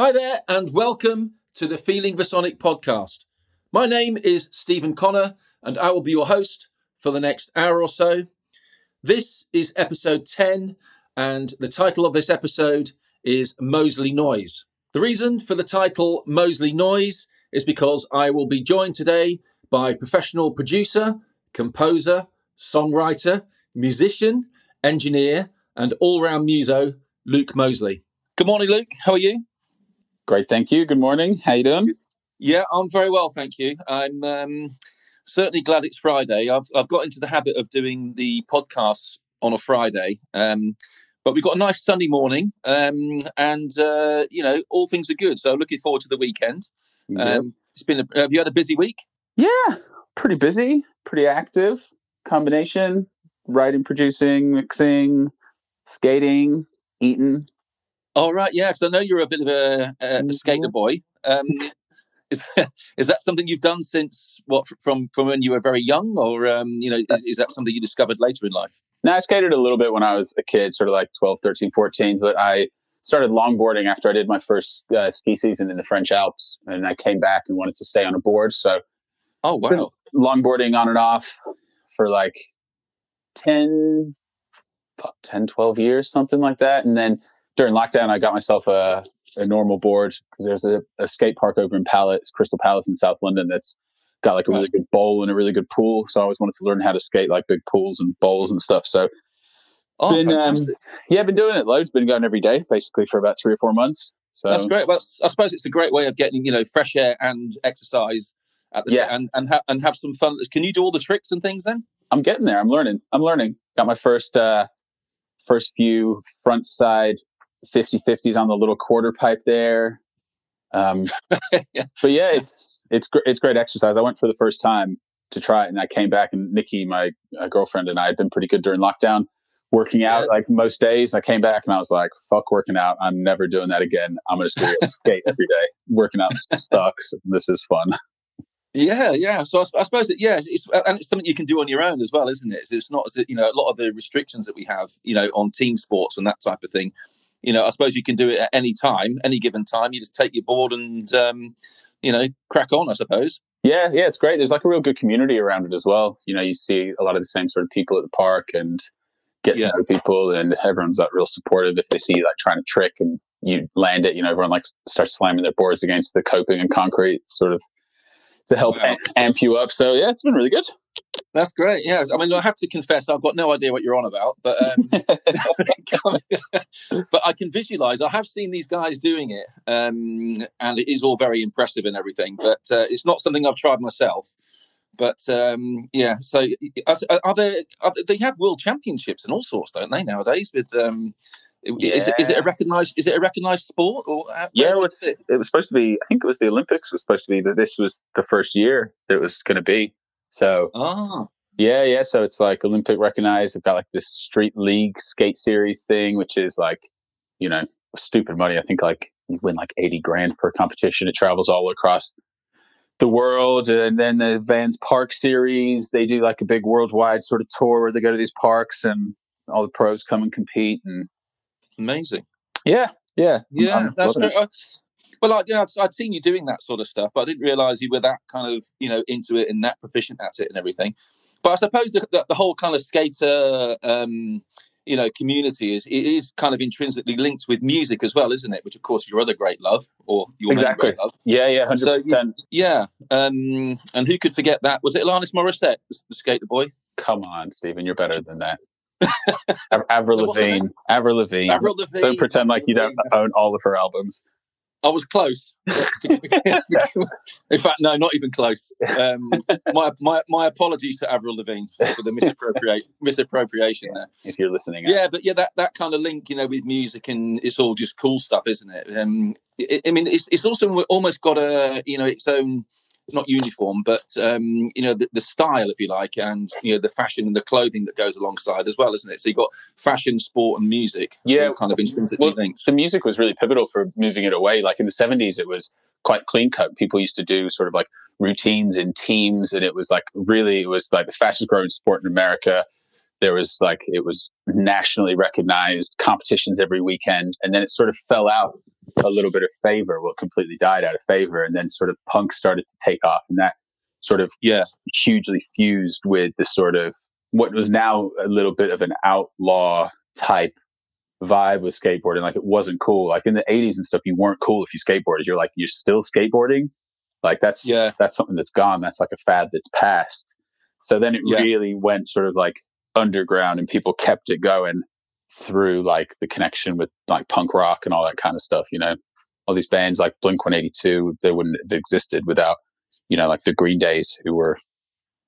Hi there, and welcome to the Feeling Vasonic podcast. My name is Stephen Connor, and I will be your host for the next hour or so. This is episode 10, and the title of this episode is Moseley Noise. The reason for the title Moseley Noise is because I will be joined today by professional producer, composer, songwriter, musician, engineer, and all round muso, Luke Moseley. Good morning, Luke. How are you? Great, thank you. Good morning. How you doing? Yeah, I'm very well, thank you. I'm um, certainly glad it's Friday. I've I've got into the habit of doing the podcasts on a Friday, um, but we've got a nice Sunday morning, um, and uh, you know all things are good. So looking forward to the weekend. Um, it's been. A, have you had a busy week? Yeah, pretty busy, pretty active. Combination: writing, producing, mixing, skating, eating. All right, yeah, because I know you're a bit of a, a, a skater boy. Um, is is that something you've done since what from from when you were very young, or um, you know, is, is, that something you discovered later in life? No, I skated a little bit when I was a kid, sort of like 12, 13, 14, but I started longboarding after I did my first uh, ski season in the French Alps, and I came back and wanted to stay on a board. So, oh wow, longboarding on and off for like 10, 10, 12 years, something like that, and then during lockdown, I got myself a, a normal board because there's a, a, skate park over in Palace, Crystal Palace in South London that's got like a really good bowl and a really good pool. So I always wanted to learn how to skate like big pools and bowls and stuff. So oh, been, um, yeah, I've been doing it loads. Been going every day basically for about three or four months. So that's great. Well, I suppose it's a great way of getting you know fresh air and exercise at the yeah. and and, ha- and have some fun. Can you do all the tricks and things then? I'm getting there. I'm learning. I'm learning. Got my first uh first few front side 50 50s on the little quarter pipe there. Um, yeah. But yeah, it's it's it's great exercise. I went for the first time to try it, and I came back, and Nikki, my uh, girlfriend, and I had been pretty good during lockdown, working out yeah. like most days. I came back and I was like, "Fuck working out! I'm never doing that again. I'm gonna skate every day. Working out sucks. This is fun." Yeah, yeah. So I, I suppose that yeah, it's, and it's something you can do on your own as well, isn't it? It's not as you know a lot of the restrictions that we have, you know, on team sports and that type of thing you know, I suppose you can do it at any time, any given time. You just take your board and, um, you know, crack on, I suppose. Yeah, yeah, it's great. There's like a real good community around it as well. You know, you see a lot of the same sort of people at the park and get yeah. to know people, and everyone's like real supportive. If they see you like trying to trick and you land it, you know, everyone like starts slamming their boards against the coping and concrete, sort of to help wow. amp you up. So yeah, it's been really good. That's great. Yeah, I mean, I have to confess, I've got no idea what you're on about, but um, but I can visualize. I have seen these guys doing it, um, and it is all very impressive and everything. But uh, it's not something I've tried myself. But um, yeah, so are there? Are they have world championships and all sorts, don't they nowadays? With um, yeah. is, it, is it a recognized is it a recognized sport or yeah it was, it? it was supposed to be i think it was the olympics was supposed to be that this was the first year that it was going to be so, oh. yeah, yeah. So it's like Olympic recognized. They've got like this street league skate series thing, which is like, you know, stupid money. I think like you win like 80 grand per competition. It travels all across the world. And then the Vans Park series, they do like a big worldwide sort of tour where they go to these parks and all the pros come and compete. And amazing. Yeah. Yeah. Yeah. I'm, I'm that's great. Well, I, yeah, I'd, I'd, seen you doing that sort of stuff, but I didn't realize you were that kind of, you know, into it and that proficient at it and everything. But I suppose the, the, the whole kind of skater, um, you know, community is it is kind of intrinsically linked with music as well, isn't it? Which, of course, your other great love, or your exactly, love. yeah, yeah, hundred so, percent, yeah. Um, and who could forget that? Was it Alanis Morissette, the skater boy? Come on, Stephen, you're better than that. Avril Lavigne, Avril Lavigne. Avril Lavigne. Don't pretend like you don't own all of her albums. I was close. In fact, no, not even close. Um, my, my my apologies to Avril Lavigne for the misappropriate misappropriation there. If you're listening, yeah, but yeah, that, that kind of link, you know, with music and it's all just cool stuff, isn't it? Um, it I mean, it's it's also almost got a you know its own not uniform, but um, you know the, the, style, if you like, and you know the fashion and the clothing that goes alongside as well, isn't it? So you've got fashion, sport, and music. Yeah, kind of intrinsically well, linked. The music was really pivotal for moving it away. Like in the seventies, it was quite clean cut. People used to do sort of like routines in teams, and it was like really, it was like the fastest growing sport in America. There was like it was nationally recognized competitions every weekend and then it sort of fell out a little bit of favor. Well it completely died out of favor and then sort of punk started to take off and that sort of yeah. hugely fused with the sort of what was now a little bit of an outlaw type vibe with skateboarding. Like it wasn't cool. Like in the 80s and stuff you weren't cool if you skateboarded. You're like you're still skateboarding? Like that's yeah. that's something that's gone. That's like a fad that's passed. So then it Yeah. really went sort of like underground and people kept it going through like the connection with like punk rock and all that kind of stuff, you know. All these bands like Blink 182, they wouldn't have existed without, you know, like the Green Days who were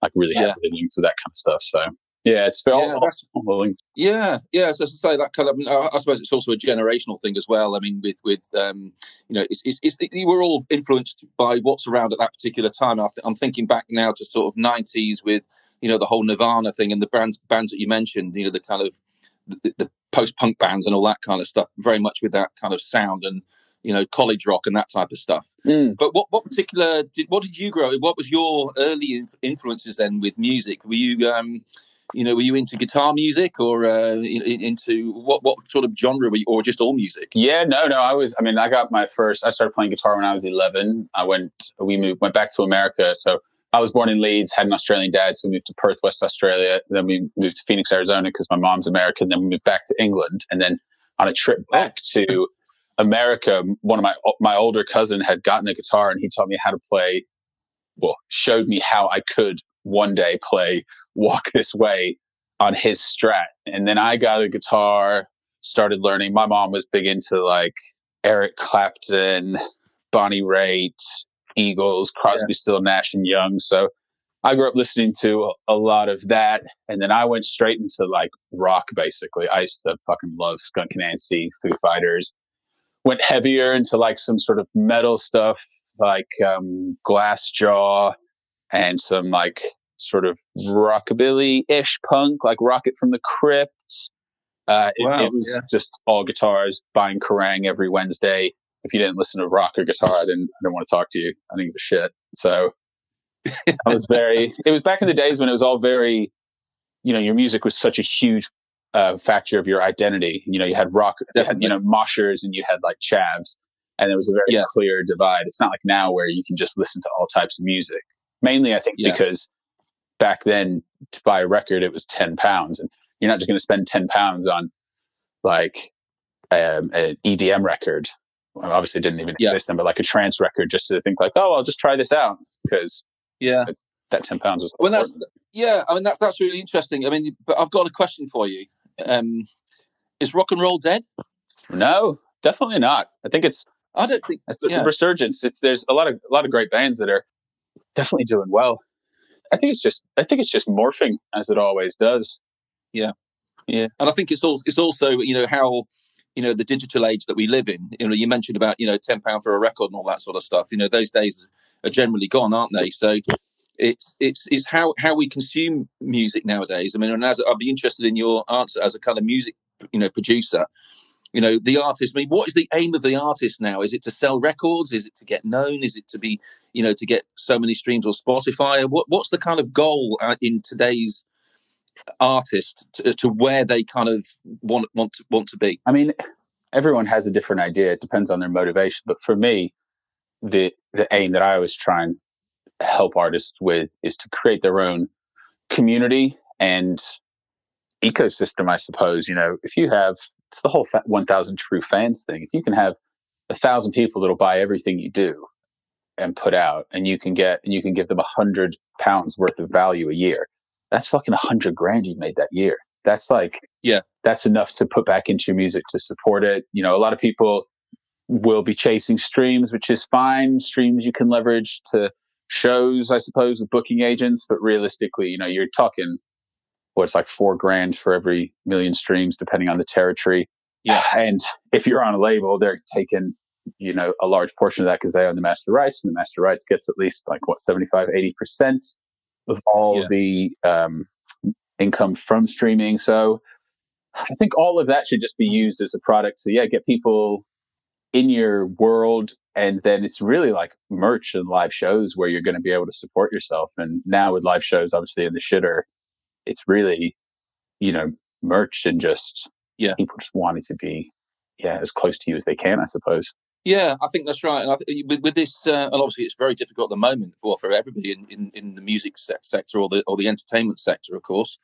like really Yeah. heavily linked to that kind of stuff. So yeah, it's all, Yeah, all. Yeah, yeah. So to say that kind of, I I suppose it's also a generational thing as well. I mean, with with um, you know, it's, it's, it's we're all influenced by what's around at that particular time. I th- I'm thinking back now to sort of '90s with you know the whole Nirvana thing and the bands bands that you mentioned. You know, the kind of the, the post punk bands and all that kind of stuff. Very much with that kind of sound and you know college rock and that type of stuff. But what what particular did what did you grow? What was your early influences then with music? Were you um, you know, were you into guitar music or uh, in, in- into what what sort of genre were you, or just all music? Yeah, no, no. I was. I mean, I got my first. I started playing guitar when I was 11. I went. We moved. Went back to America. So I was born in Leeds. Had an Australian dad, so we moved to Perth, West Australia. Then we moved to Phoenix, Arizona, because my mom's American. Then we moved back to England, and then on a trip back to America, one of my my older cousin had gotten a guitar, and he taught me how to play. Well, showed me how I could one day play "Walk This Way" on his Strat, and then I got a guitar started learning. My mom was big into like Eric Clapton, Bonnie Raitt, Eagles, Crosby, Still, Nash and Young. So I grew up listening to a, lot of that, and then I went straight into like rock. Basically, I used to fucking love Skunk Anansie, Foo Fighters. Went heavier into like some sort of metal stuff, like um, Glassjaw, and some like sort of rockabilly ish punk, like Rocket from the Crypt. Uh, it, it was yeah. just all guitars, buying Kerrang every Wednesday. If you didn't listen to rock or guitar, I didn't, I didn't want to talk to you. I didn't give a shit. So I was very, it was back in the days when it was all very, you know, your music was such a huge uh, factor of your identity. You know, you had rock, you had, you know, moshers and you had like chavs, and there was a very Yeah. clear divide. It's not like now where you can just listen to all types of music. Mainly, I think Yeah. because back then to buy a record, it was 10 pounds and you're not just going to spend 10 pounds on like um, an EDM record. Obviously didn't even Yeah. exist then, but like a trance record just to think like, oh, I'll just try this out because Yeah. that 10 pounds was Well, that's yeah. I mean, that's that's really interesting. I mean, but I've got a question for you. Um, is rock and roll dead? no, definitely not. I think it's, I don't think. it's a Yeah. resurgence. It's, there's a lot of, a lot of great bands that are definitely doing well. I think it's just, I think it's just morphing as it always does. Yeah, yeah, and I think it's also it's also you know how you know the digital age that we live in. You know, you mentioned about you know ten pound for a record and all that sort of stuff. You know, those days are generally gone, aren't they? So it's it's it's how how we consume music nowadays. I mean, and as I'd be interested in your answer as a kind of music you know producer. You know, the artist. I mean, what is the aim of the artist now? Is it to sell records? Is it to get known? Is it to be, you know, to get so many streams on Spotify? What What's the kind of goal uh, in today's artist to, to where they kind of want want to, want to be? I mean, everyone has a different idea. It depends on their motivation. But for me, the the aim that I always try and help artists with is to create their own community and ecosystem. I suppose you know if you have it's the whole one thousand true fans thing. If you can have a thousand people that'll buy everything you do and put out, and you can get and you can give them a hundred pounds worth of value a year, that's fucking a hundred grand you made that year. That's like yeah, that's enough to put back into your music to support it. You know, a lot of people will be chasing streams, which is fine. Streams you can leverage to shows, I suppose, with booking agents. But realistically, you know, you're talking what's like four grand for every million streams, depending on the territory. Yeah. And if you're on a label, they're taking, you know, a large portion of that because they own the master rights and the master rights gets at least like what, 75, 80% of all Yeah. the um, income from streaming. So I think all of that should just be used as a product. So yeah, get people in your world. And then it's really like merch and live shows where you're going to be able to support yourself. And now with live shows, obviously in the shitter, it's really you know, merch and just yeah, people just wanting to be yeah as close to you as they can, I suppose. Yeah, I think that's right. And think with, with this, uh, and obviously it's very difficult at the moment for for everybody in, in, in the music sector or the or the entertainment sector, of course,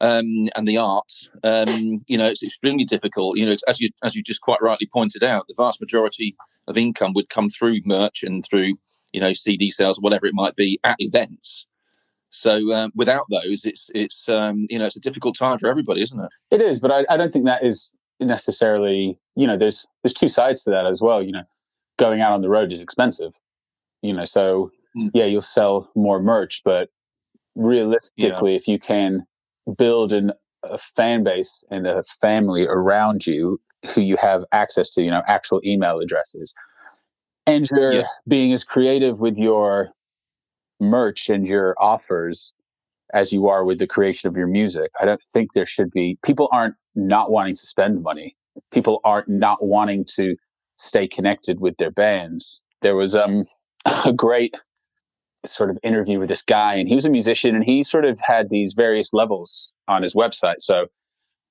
um, and the arts. Um, you know, it's extremely difficult. You know, as you as you just quite rightly pointed out, the vast majority of income would come through merch and through you know CD sales, or whatever it might be, at events. So um, without those, it's it's um, you know it's a difficult time for everybody, isn't it? It is, but I, I don't think that is necessarily you know there's there's two sides to that as well you know going out on the road is expensive you know so mm. yeah you'll sell more merch but realistically yeah. if you can build an, a fan base and a family around you who you have access to you know actual email addresses and you're yeah. being as creative with your merch and your offers as you are with the creation of your music i don't think there should be people aren't not wanting to spend money. People are not wanting to stay connected with their bands. There was um, a great sort of interview with this guy, and he was a musician, and he sort of had these various levels on his website. So,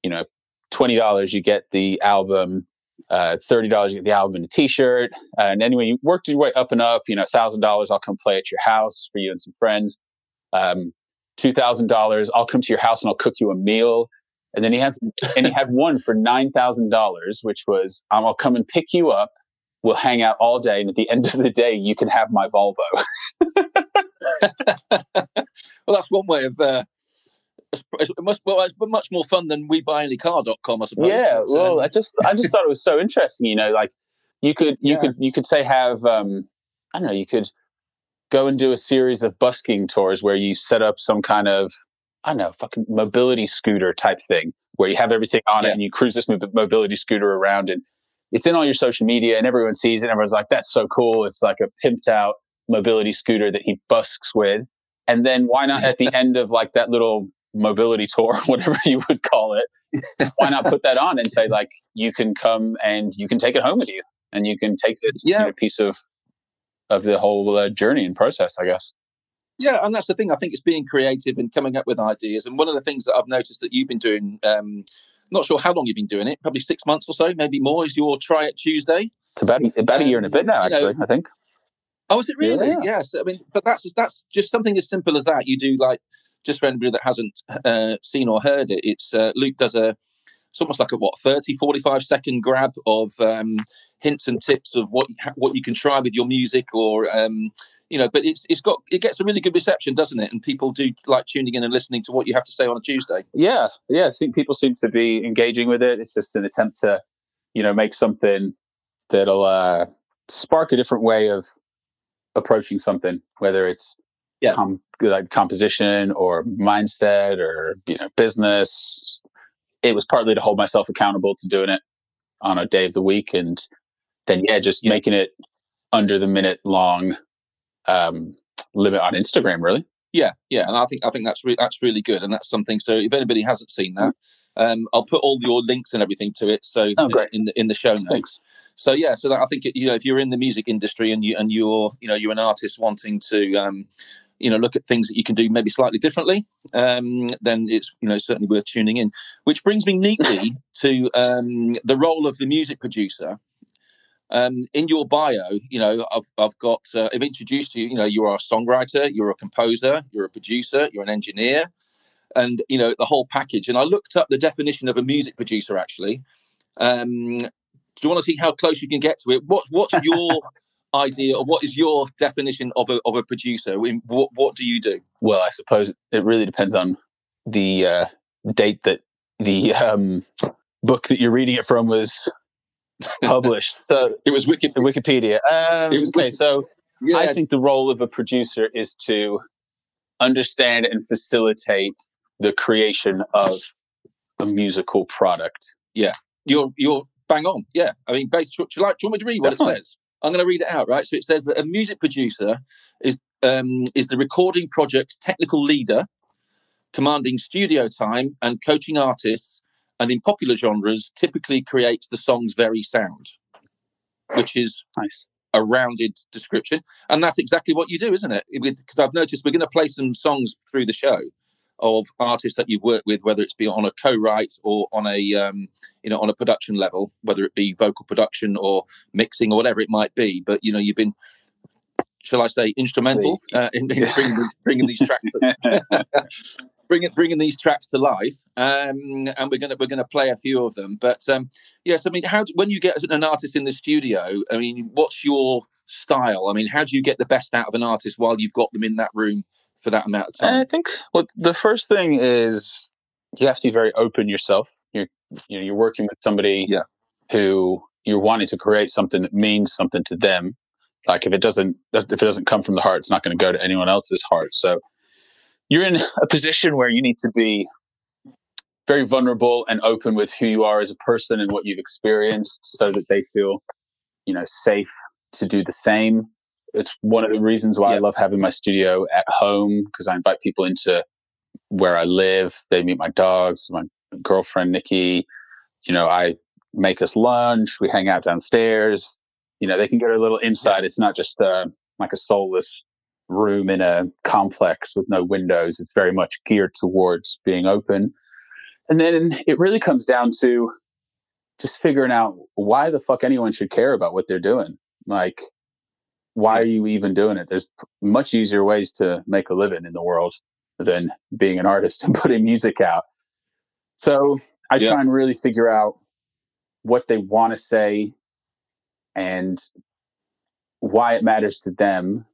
you know, twenty dollars you get the album, uh, thirty dollars you get the album and a T-shirt, uh, and anyway, you worked your way up and up. You know, thousand dollars I'll come play at your house for you and some friends. Um, Two thousand dollars I'll come to your house and I'll cook you a meal. And then he had and he had one for nine thousand dollars, which was um, I'll come and pick you up. We'll hang out all day, and at the end of the day, you can have my Volvo. well, that's one way of. Uh, it must well, it's much more fun than we buy any car.com, I suppose. Yeah, but, well, um... I just I just thought it was so interesting. You know, like you could you yeah. could you could say have um, I don't know you could go and do a series of busking tours where you set up some kind of I don't know, fucking mobility scooter type thing where you have everything on yeah. it and you cruise this mobility scooter around and it's in all your social media and everyone sees it. And everyone's like, that's so cool. It's like a pimped out mobility scooter that he busks with. And then why not at the end of like that little mobility tour, whatever you would call it, why not put that on and say like, you can come and you can take it home with you and you can take it, yeah. You know, piece of, of the whole uh, journey and process, I guess. Yeah, and that's the thing. I think it's being creative and coming up with ideas. And one of the things that I've noticed that you've been doing, um, not sure how long you've been doing it, probably six months or so, maybe more, is your Try It Tuesday. It's about about a year and a bit now, actually. Know, I think. Oh, is it really? Yeah. Yes. I mean, but that's that's just something as simple as that. You do like just for anybody that hasn't uh, seen or heard it. It's uh, Luke does a it's almost like a what 30 45 second grab of um, hints and tips of what what you can try with your music or um, you know, but it's it's got it gets a really good reception, doesn't it? And people do like tuning in and listening to what you have to say on a Tuesday. Yeah, yeah. See, people seem to be engaging with it. It's just an attempt to, you know, make something that'll uh, spark a different way of approaching something, whether it's yeah. Com- like composition or mindset or you know business. It was partly to hold myself accountable to doing it on a day of the week, and then yeah, just yeah. making it under the minute long um, limit on Instagram, really. Yeah, yeah, and I think I think that's re- that's really good, and that's something. So if anybody hasn't seen that, um, I'll put all your links and everything to it. So oh, great. in the in the show notes. Thanks. So yeah, so that I think you know if you're in the music industry and you and you're you know you're an artist wanting to um, you know look at things that you can do maybe slightly differently, um, then it's you know certainly worth tuning in. Which brings me neatly to um, the role of the music producer um, in your bio, you know, I've, I've got, uh, I've introduced you, you know, you are a songwriter, you're a composer, you're a producer, you're an engineer, and, you know, the whole package. And I looked up the definition of a music producer actually. Um, do you want to see how close you can get to it? What, what's your idea or what is your definition of a, of a producer? What, what do you do? Well, I suppose it really depends on the uh, date that the um, book that you're reading it from was published. So it was Wiki- Wikipedia. Um, it was okay, so yeah. I think the role of a producer is to understand and facilitate the creation of a musical product. Yeah, you're you're bang on. Yeah, I mean, based. Do you like? Do you want me to read what it says? I'm going to read it out. Right. So it says that a music producer is um, is the recording project's technical leader, commanding studio time and coaching artists and in popular genres typically creates the song's very sound, which is nice. a rounded description. And that's exactly what you do, isn't it? Because I've noticed we're going to play some songs through the show of artists that you've worked with, whether it's be on a co-write or on a um, you know on a production level, whether it be vocal production or mixing or whatever it might be. But you know, you've been, shall I say, instrumental uh, in, in bringing, bringing these tracks. bringing bringing these tracks to life, um, and we're gonna we're gonna play a few of them. But um, yes, I mean, how when you get an artist in the studio, I mean, what's your style? I mean, how do you get the best out of an artist while you've got them in that room for that amount of time? I think well, the first thing is you have to be very open yourself. You're you know you're working with somebody yeah. who you're wanting to create something that means something to them. Like if it doesn't if it doesn't come from the heart, it's not going to go to anyone else's heart. So you're in a position where you need to be very vulnerable and open with who you are as a person and what you've experienced so that they feel you know safe to do the same it's one of the reasons why yeah. I love having my studio at home because I invite people into where I live. They meet my dogs, my girlfriend Nikki. You know, I make us lunch. We hang out downstairs. You know, they can get a little insight. It's not just uh, like a soulless room in a complex with no windows. It's very much geared towards being open. And then it really comes down to just figuring out why the fuck anyone should care about what they're doing. Like, why are you even doing it? There's much easier ways to make a living in the world than being an artist and putting music out. So I yeah. try and really figure out what they want to say and why it matters to them,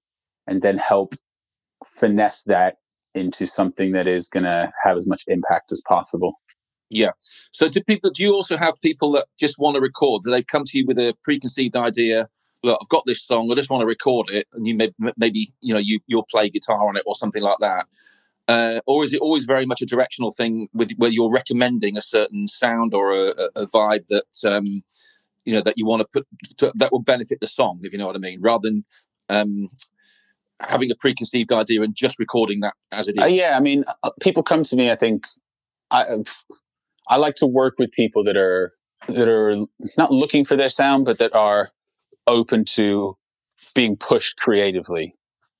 and then help finesse that into something that is going to have as much impact as possible. Yeah. So, do people? Do you also have people that just want to record? Do they come to you with a preconceived idea look, I've got this song, I just want to record it, and you may, maybe you know you you'll play guitar on it or something like that. Uh, or is it always very much a directional thing with where you're recommending a certain sound or a, a vibe that um, you know that you want to put to, that will benefit the song, if you know what I mean, rather than um, having a preconceived idea and just recording that as it is? Uh, yeah, I mean, uh, people come to me. I think I I like to work with people that are that are not looking for their sound, but that are open to being pushed creatively.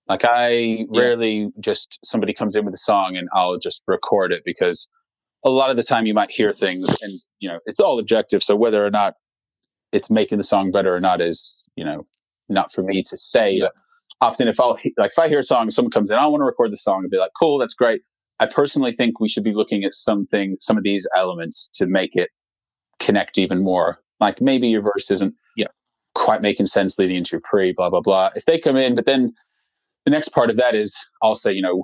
Like I yeah. rarely just somebody comes in with a song and I'll just record it because a lot of the time you might hear things and you know it's all objective. So whether or not it's making the song better or not is you know not for me to say. Yeah. Often if I'll like if I hear a song, someone comes in, I want to record the song and be like, cool, that's great. I personally think we should be looking at something, some of these elements to make it connect even more. Like maybe your verse isn't yeah quite making sense leading into your pre, blah, blah, blah. If they come in, but then the next part of that is I'll say, you know,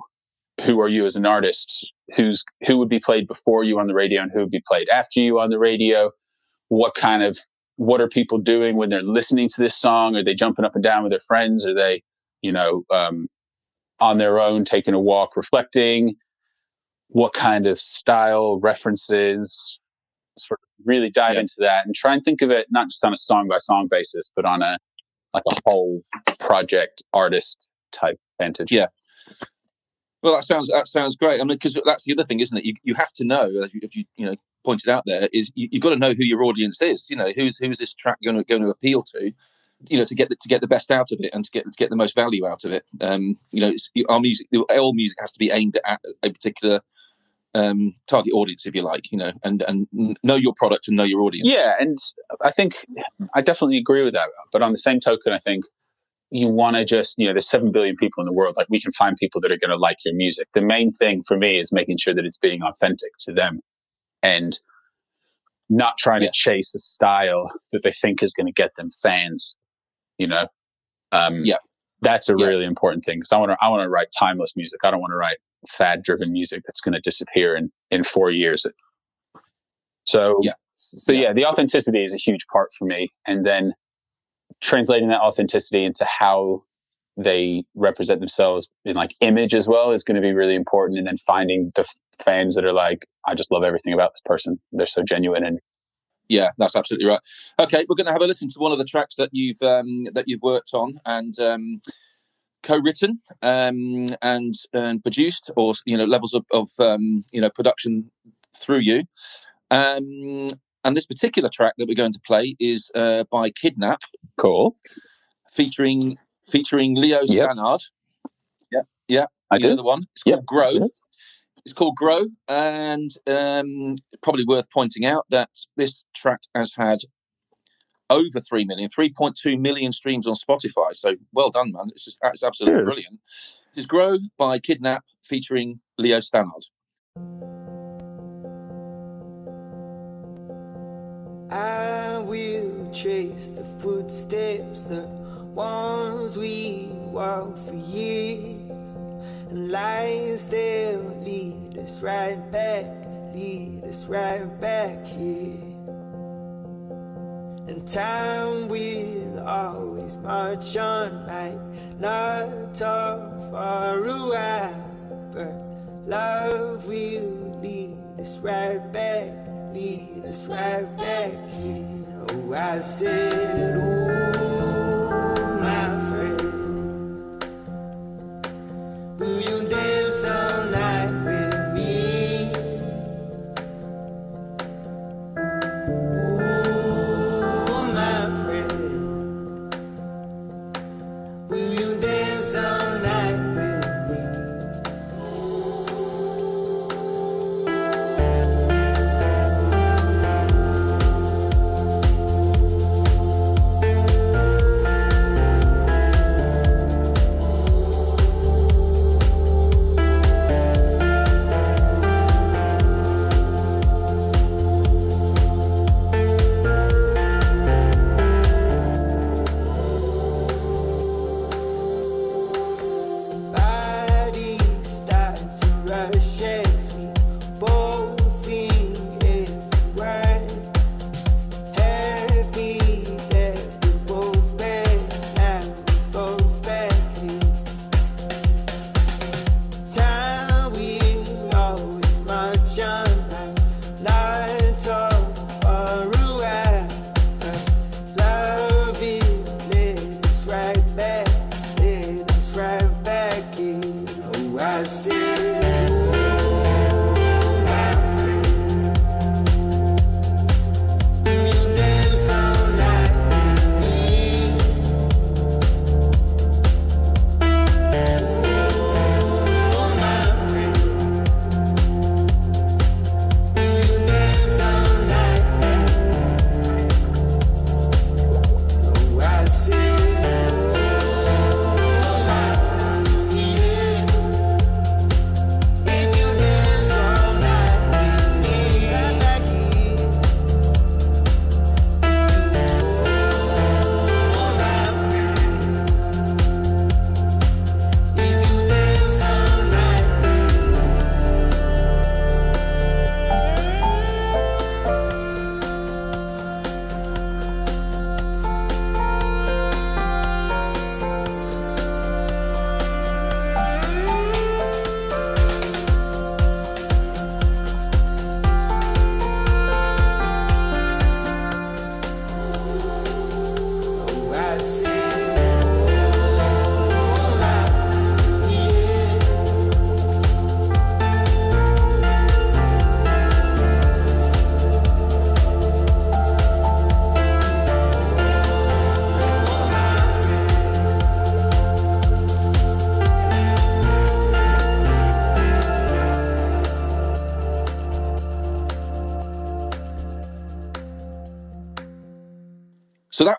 who are you as an artist? Who's who would be played before you on the radio and who would be played after you on the radio? What kind of what are people doing when they're listening to this song? Are they jumping up and down with their friends? Are they, you know, um, on their own taking a walk, reflecting? What kind of style references? Sort of really dive yeah. into that and try and think of it not just on a song by song basis, but on a like a whole project artist type vantage. Yeah. Well, that sounds that sounds great. I mean, because that's the other thing, isn't it? You, you have to know, as you, you you know pointed out there, is you, have got to know who your audience is. You know, who's who's this track going to going to appeal to? You know, to get the, to get the best out of it and to get to get the most value out of it. Um, you know, our music, all music has to be aimed at a particular um, target audience, if you like, you know, and and know your product and know your audience. Yeah, and I think I definitely agree with that. But on the same token, I think you want to just, you know, there's seven billion people in the world. Like we can find people that are going to like your music. The main thing for me is making sure that it's being authentic to them, and not trying yeah. to chase a style that they think is going to get them fans. You know, um, yeah, that's a yeah. really important thing because I want to I want to write timeless music. I don't want to write fad driven music that's going to disappear in in four years so yeah so yeah. yeah the authenticity is a huge part for me and then translating that authenticity into how they represent themselves in like image as well is going to be really important and then finding the fans that are like i just love everything about this person they're so genuine and yeah that's absolutely right okay we're going to have a listen to one of the tracks that you've um, that you've worked on and um, co-written um, and and produced, or you know levels of, of um, you know production through you. Um, and this particular track that we're going to play is uh, by Kidnap. Cool. Featuring featuring Leo yep. Stannard. Yeah, yeah. I do. the one. It's called yep. Grow. Yep. It's called Grow, and um, probably worth pointing out that this track has had over 3 million, 3.2 million streams on Spotify. So well done, man. It's just that's absolutely brilliant. It's Grow by Kidnap featuring Leo Stannard. I will trace the footsteps, the ones we walk for years, and lines that lead us right back, lead us right back here. And time will always march on, might not talk for a while, but love will lead us right back lead us right back here. Oh, I said,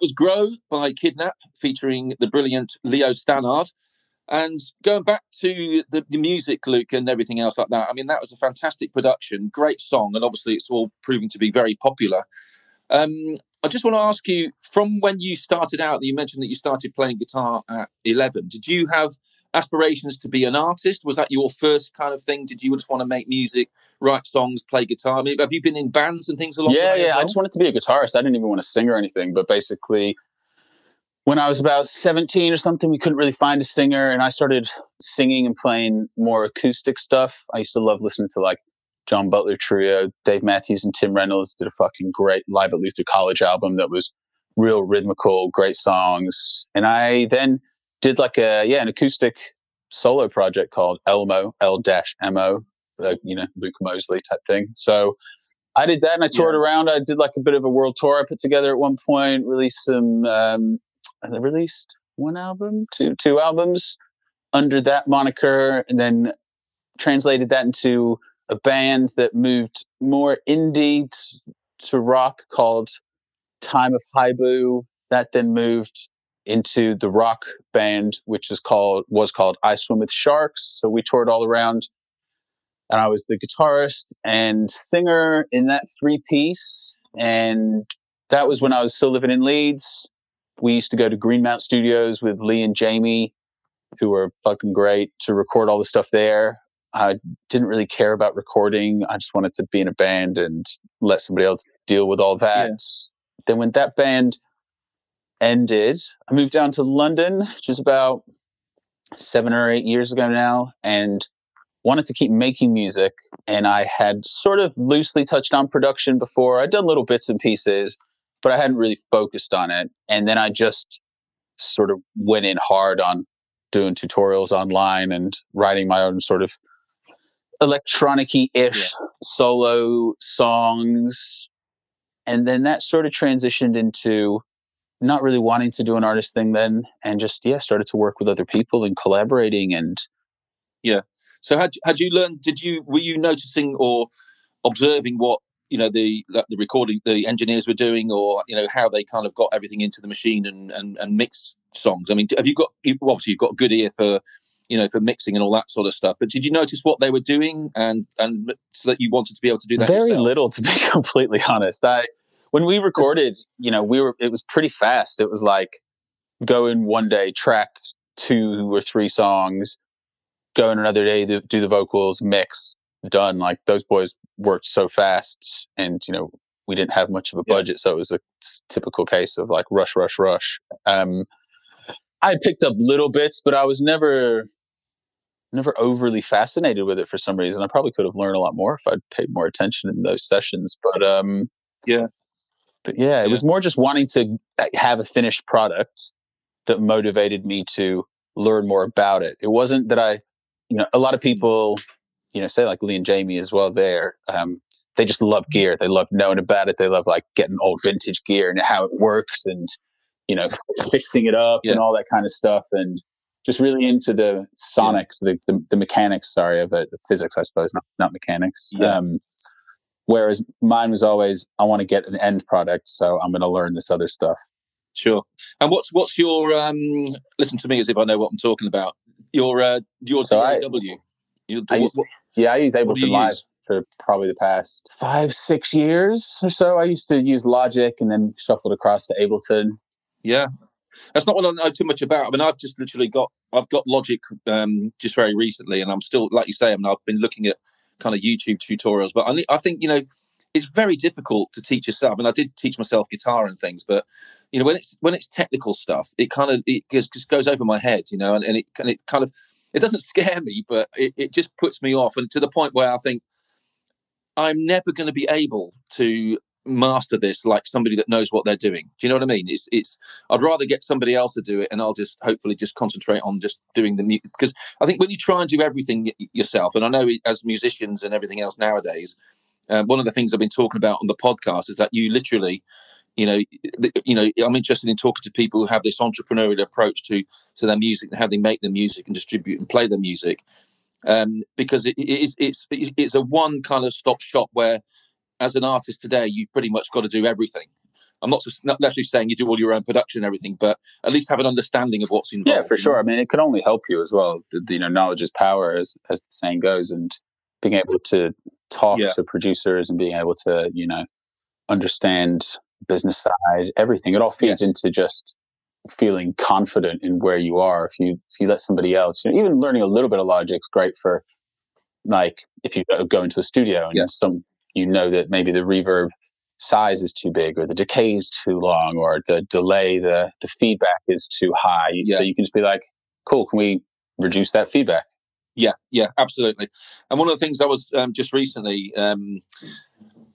was Grow by Kidnap, featuring the brilliant Leo Stannard. And going back to the, the music, Luke, and everything else like that, I mean, that was a fantastic production, great song, and obviously it's all proving to be very popular. Um, I just want to ask you from when you started out, you mentioned that you started playing guitar at 11. Did you have aspirations to be an artist? Was that your first kind of thing? Did you just want to make music, write songs, play guitar? I mean, have you been in bands and things along yeah, the way? as yeah. I just wanted to be a guitarist. I didn't even want to sing or anything. But basically, when I was about 17 or something, we couldn't really find a singer. And I started singing and playing more acoustic stuff. I used to love listening to like John Butler Trio, Dave Matthews and Tim Reynolds did a fucking great Live at Luther College album that was real rhythmical, great songs. And I then did like a, yeah, an acoustic solo project called Elmo, L dash M-O, uh, you know, Luke Moseley type thing. So I did that and I toured around. I did like a bit of a world tour I put together at one point, released some, um, I released one album, two, two albums under that moniker. And then translated that into a band that moved more indie to rock called Time of Haibu. That then moved into the rock band, which is called was called I Swim with Sharks. So we toured all around, and I was the guitarist and singer in that three piece. And that was when I was still living in Leeds. We used to go to Greenmount Studios with Lee and Jamie, who were fucking great, to record all the stuff there. I didn't really care about recording. I just wanted to be in a band and let somebody else deal with all that. Yeah. Then when that band ended, I moved down to London, which is about seven or eight years ago now, and wanted to keep making music. And I had sort of loosely touched on production before. I'd done little bits and pieces, but I hadn't really focused on it. And then I just sort of went in hard on doing tutorials online and writing my own sort of electronic-ish yeah. solo songs and then that sort of transitioned into not really wanting to do an artist thing then and just yeah started to work with other people and collaborating and yeah so had had you learned did you were you noticing or observing what you know the the recording the engineers were doing or you know how they kind of got everything into the machine and and, and mix songs i mean have you got obviously you've got a good ear for you know, for mixing and all that sort of stuff. But did you notice what they were doing, and and so that you wanted to be able to do that? Very yourself? little, to be completely honest. I when we recorded, you know, we were it was pretty fast. It was like go in one day, track two or three songs, go in another day, do, do the vocals, mix, done. Like those boys worked so fast, and you know, we didn't have much of a budget, yeah. so it was a typical case of like rush, rush, rush. Um, I picked up little bits, but I was never never overly fascinated with it for some reason. I probably could have learned a lot more if I'd paid more attention in those sessions. But um, yeah, but yeah, it yeah. was more just wanting to have a finished product that motivated me to learn more about it. It wasn't that I, you know, a lot of people, you know, say like Lee and Jamie as well. There, um, they just love gear. They love knowing about it. They love like getting old vintage gear and how it works and you know fixing it up yeah. and all that kind of stuff and just really into the sonics, yeah. the, the, the, mechanics, sorry, of it, the physics, I suppose, not, not mechanics. Yeah. Um, whereas mine was always, I want to get an end product, so I'm going to learn this other stuff. Sure. And what's what's your um? Listen to me as if I know what I'm talking about. Your uh, your so DAW. I use, what, yeah, I use Ableton Live use? for probably the past five, six years or so. I used to use Logic and then shuffled across to Ableton. Yeah, that's not what I know too much about. I mean, I've just literally got I've got Logic um, just very recently, and I'm still like you say. I mean, I've been looking at kind of YouTube tutorials, but I, I think you know it's very difficult to teach yourself. Mean, I did teach myself guitar and things, but you know when it's when it's technical stuff, it kind of it just, just goes over my head, you know, and, and it and it kind of it doesn't scare me, but it, it just puts me off, and to the point where I think I'm never going to be able to master this like somebody that knows what they're doing. Do you know what I mean? It's it's I'd rather get somebody else to do it, and I'll just hopefully just concentrate on just doing the music because I think when you try and do everything yourself, and I know as musicians and everything else nowadays, uh, one of the things I've been talking about on the podcast is that you literally. You know, you know. I'm interested in talking to people who have this entrepreneurial approach to to their music and how they make the music and distribute and play the music, um, because it, it is it's it's a one kind of stop shop where as an artist today, you've pretty much got to do everything. I'm not just not necessarily saying you do all your own production and everything, but at least have an understanding of what's involved. Yeah, for sure. I mean, it can only help you as well. You know, knowledge is power, as as the saying goes, and being able to talk yeah. to producers and being able to, you know, understand business side, everything. It all feeds yes. into just feeling confident in where you are. If you if you let somebody else, you know, even learning a little bit of logic is great for like if you go into a studio and yes. some you know that maybe the reverb size is too big or the decay is too long or the delay the the feedback is too high yeah. so you can just be like cool can we reduce that feedback yeah yeah absolutely and one of the things i was um, just recently um,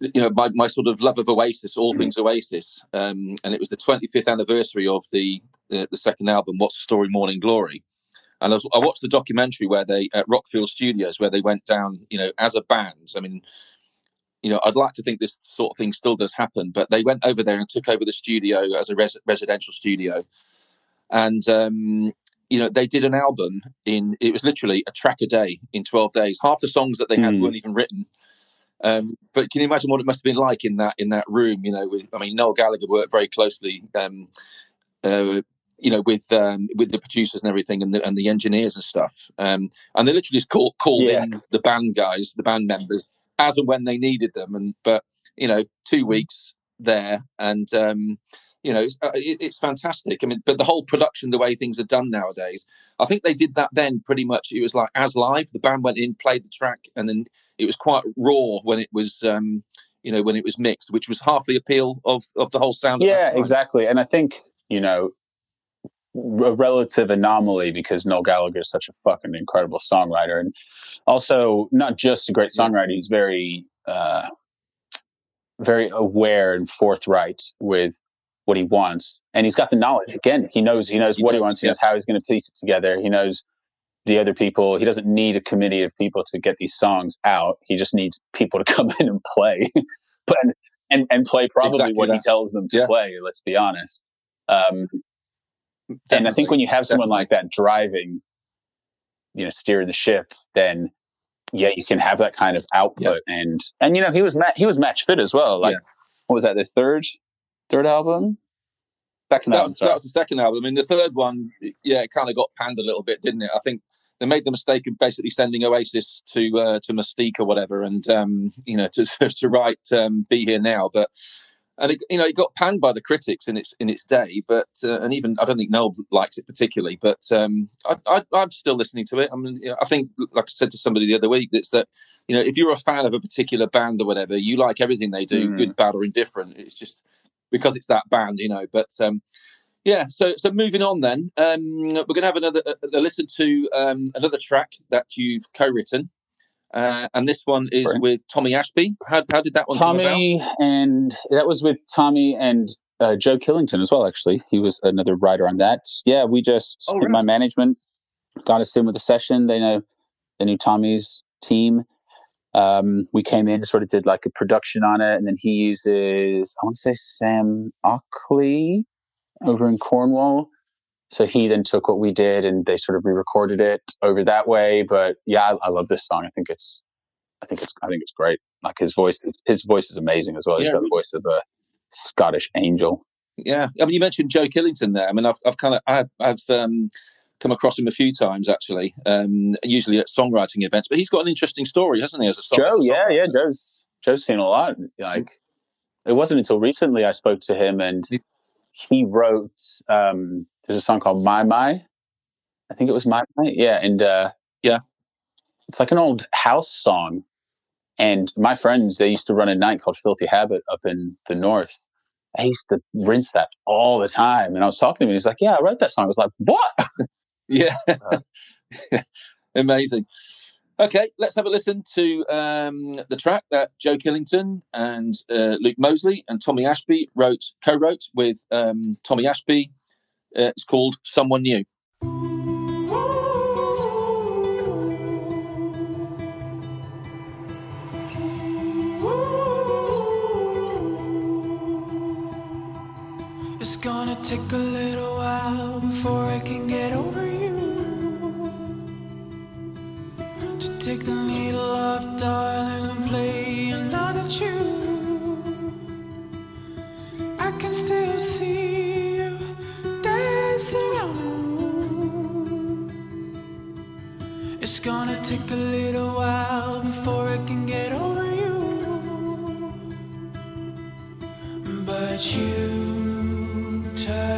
you know my, my sort of love of oasis all mm-hmm. things oasis um, and it was the 25th anniversary of the the, the second album what's the story morning glory and I, was, I watched the documentary where they at rockfield studios where they went down you know as a band i mean you know, I'd like to think this sort of thing still does happen, but they went over there and took over the studio as a res- residential studio. And um, you know, they did an album in, it was literally a track a day in 12 days. Half the songs that they had Mm. weren't even written. Um, but can you imagine what it must have been like in that in that room? You know, with I mean, Noel Gallagher worked very closely, um, uh, you know, with um, with the producers and everything, and the and the engineers and stuff. Um, and they literally just called called Yeah. in the band guys, the band members, as and when they needed them. And but you know, two weeks there, and um, you know, it's, uh, it, it's fantastic. I mean, but the whole production, the way things are done nowadays, I think they did that then pretty much. It was like as live. The band went in, played the track, and then it was quite raw when it was, um, you know, when it was mixed, which was half the appeal of of the whole sound. Yeah, exactly. And I think, you know, a relative anomaly because Noel Gallagher is such a fucking incredible songwriter. And also, not just a great songwriter, he's very, uh, very aware and forthright with what he wants. And he's got the knowledge. Again, he knows, he knows He what he does, wants. He yeah. knows how he's going to piece it together. He knows the other people. He doesn't need a committee of people to get these songs out. He just needs people to come in and play. but and and play probably Exactly what he tells them to Yeah. play. Let's be honest. Um, and I think when you have someone Definitely. like that driving, you know, steering the ship, then yeah, you can have that kind of output. And and you know, he was ma- he was match fit as well. Like Yeah. what was that? The third third album. Second that album. was, sorry. that was the second album. I mean, the third one, yeah, it kind of got panned a little bit, didn't it? I think they made the mistake of basically sending Oasis to uh, to Mustique or whatever, and um, you know, to to write um, "Be Here Now," but. And it, you know, it got panned by the critics in its in its day, but uh, and even I don't think Noel likes it particularly. But um, I, I, I'm still listening to it. I mean, I think, like I said to somebody the other week, that's that you know, if you're a fan of a particular band or whatever, you like everything they do, Mm. good, bad, or indifferent. It's just because it's that band, you know. But um, yeah, so so moving on then, um, we're going to have another a, a listen to um, another track that you've co-written, uh, and this one is Right. with Tommy Ashby. How, how did that one come about? Tommy and that was with Tommy and uh, Joe Killington as well. Actually, he was another writer on that. Yeah, we just Oh, my management got us in with a session. They know they knew Tommy's team. Um, we came in and sort of did like a production on it, and then he uses I want to say Sam Ockley over in Cornwall. So he then took what we did and they sort of re-recorded it over that way. But yeah, I, I love this song. I think it's, I think it's, I think it's great. Like his voice, is, his voice is amazing as well. He's Yeah, got the voice of a Scottish angel. Yeah, I mean, you mentioned Joe Killington there. I mean, I've I've kind of I've, I've um, come across him a few times actually, um, usually at songwriting events. But he's got an interesting story, hasn't he? As a song, Joe, as a yeah, yeah. Joe's Joe's seen a lot. Like it wasn't until recently I spoke to him and he wrote. um There's a song called My My. I think it was My My. Yeah, and uh Yeah. it's like an old house song. And my friends, they used to run a night called Filthy Habit up in the north. I used to rinse that all the time. And I was talking to him, and he's like, "Yeah, I wrote that song." I was like, "What?" Yeah, Uh, amazing. Okay, let's have a listen to um, the track that Joe Killington and uh, Luke Moseley and Tommy Ashby wrote, co-wrote with um, Tommy Ashby. Uh, it's called "Someone New." It's gonna take a little while before I can get over you. To take the needle off, darling, and play another tune. I can still see around the room. It's gonna take a little while before I can get over you. But you turn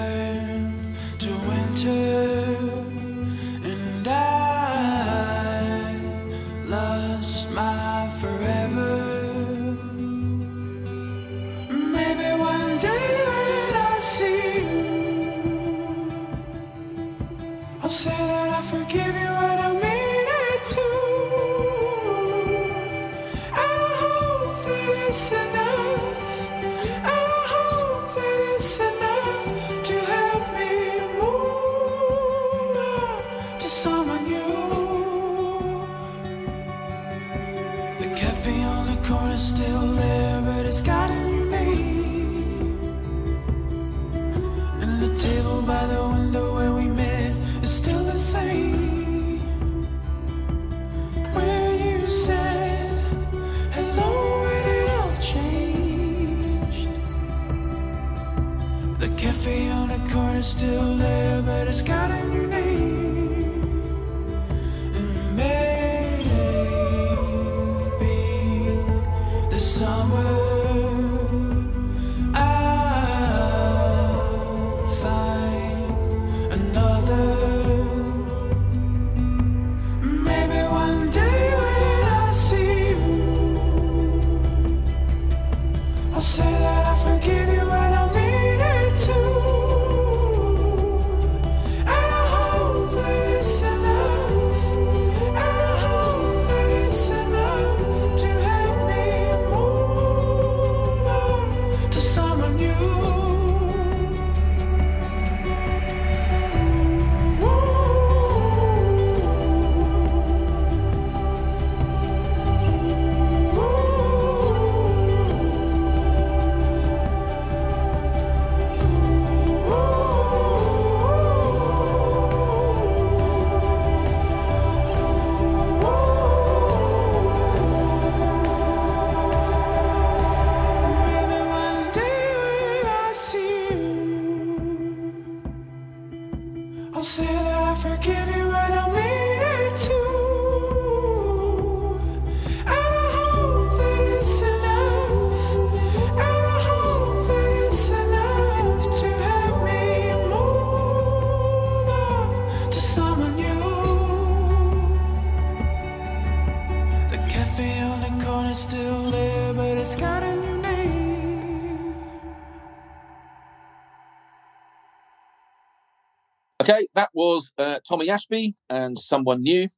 was uh, Tommy Ashby and someone new.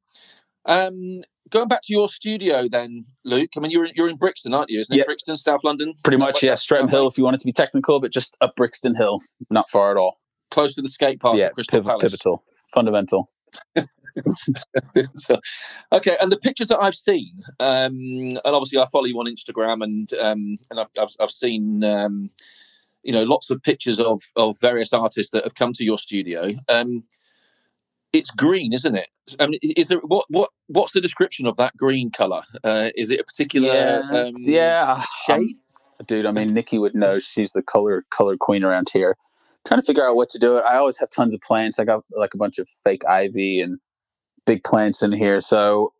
Um, going back to your studio, then, Luke. I mean, you're you're in Brixton, aren't you? Isn't it Yeah. Brixton, South London? Pretty much, yeah. Streatham Hill, if you want it to be technical, but just up Brixton Hill, not far at all. close to the skate park yeah, Crystal piv- pivotal, fundamental. so, okay, and the pictures that I've seen, um, and obviously I follow you on Instagram, and um, and I've, I've, I've seen um, you know lots of pictures of of various artists that have come to your studio. Um, it's green, isn't it? I mean, is there what what what's the description of that green color? Uh, is it a particular Yeah, um, yeah, shade? dude. I mean, Nikki would know. She's the color color queen around here. Trying to figure out what to do. it. I always have tons of plants. I got like a bunch of fake ivy and big plants in here. So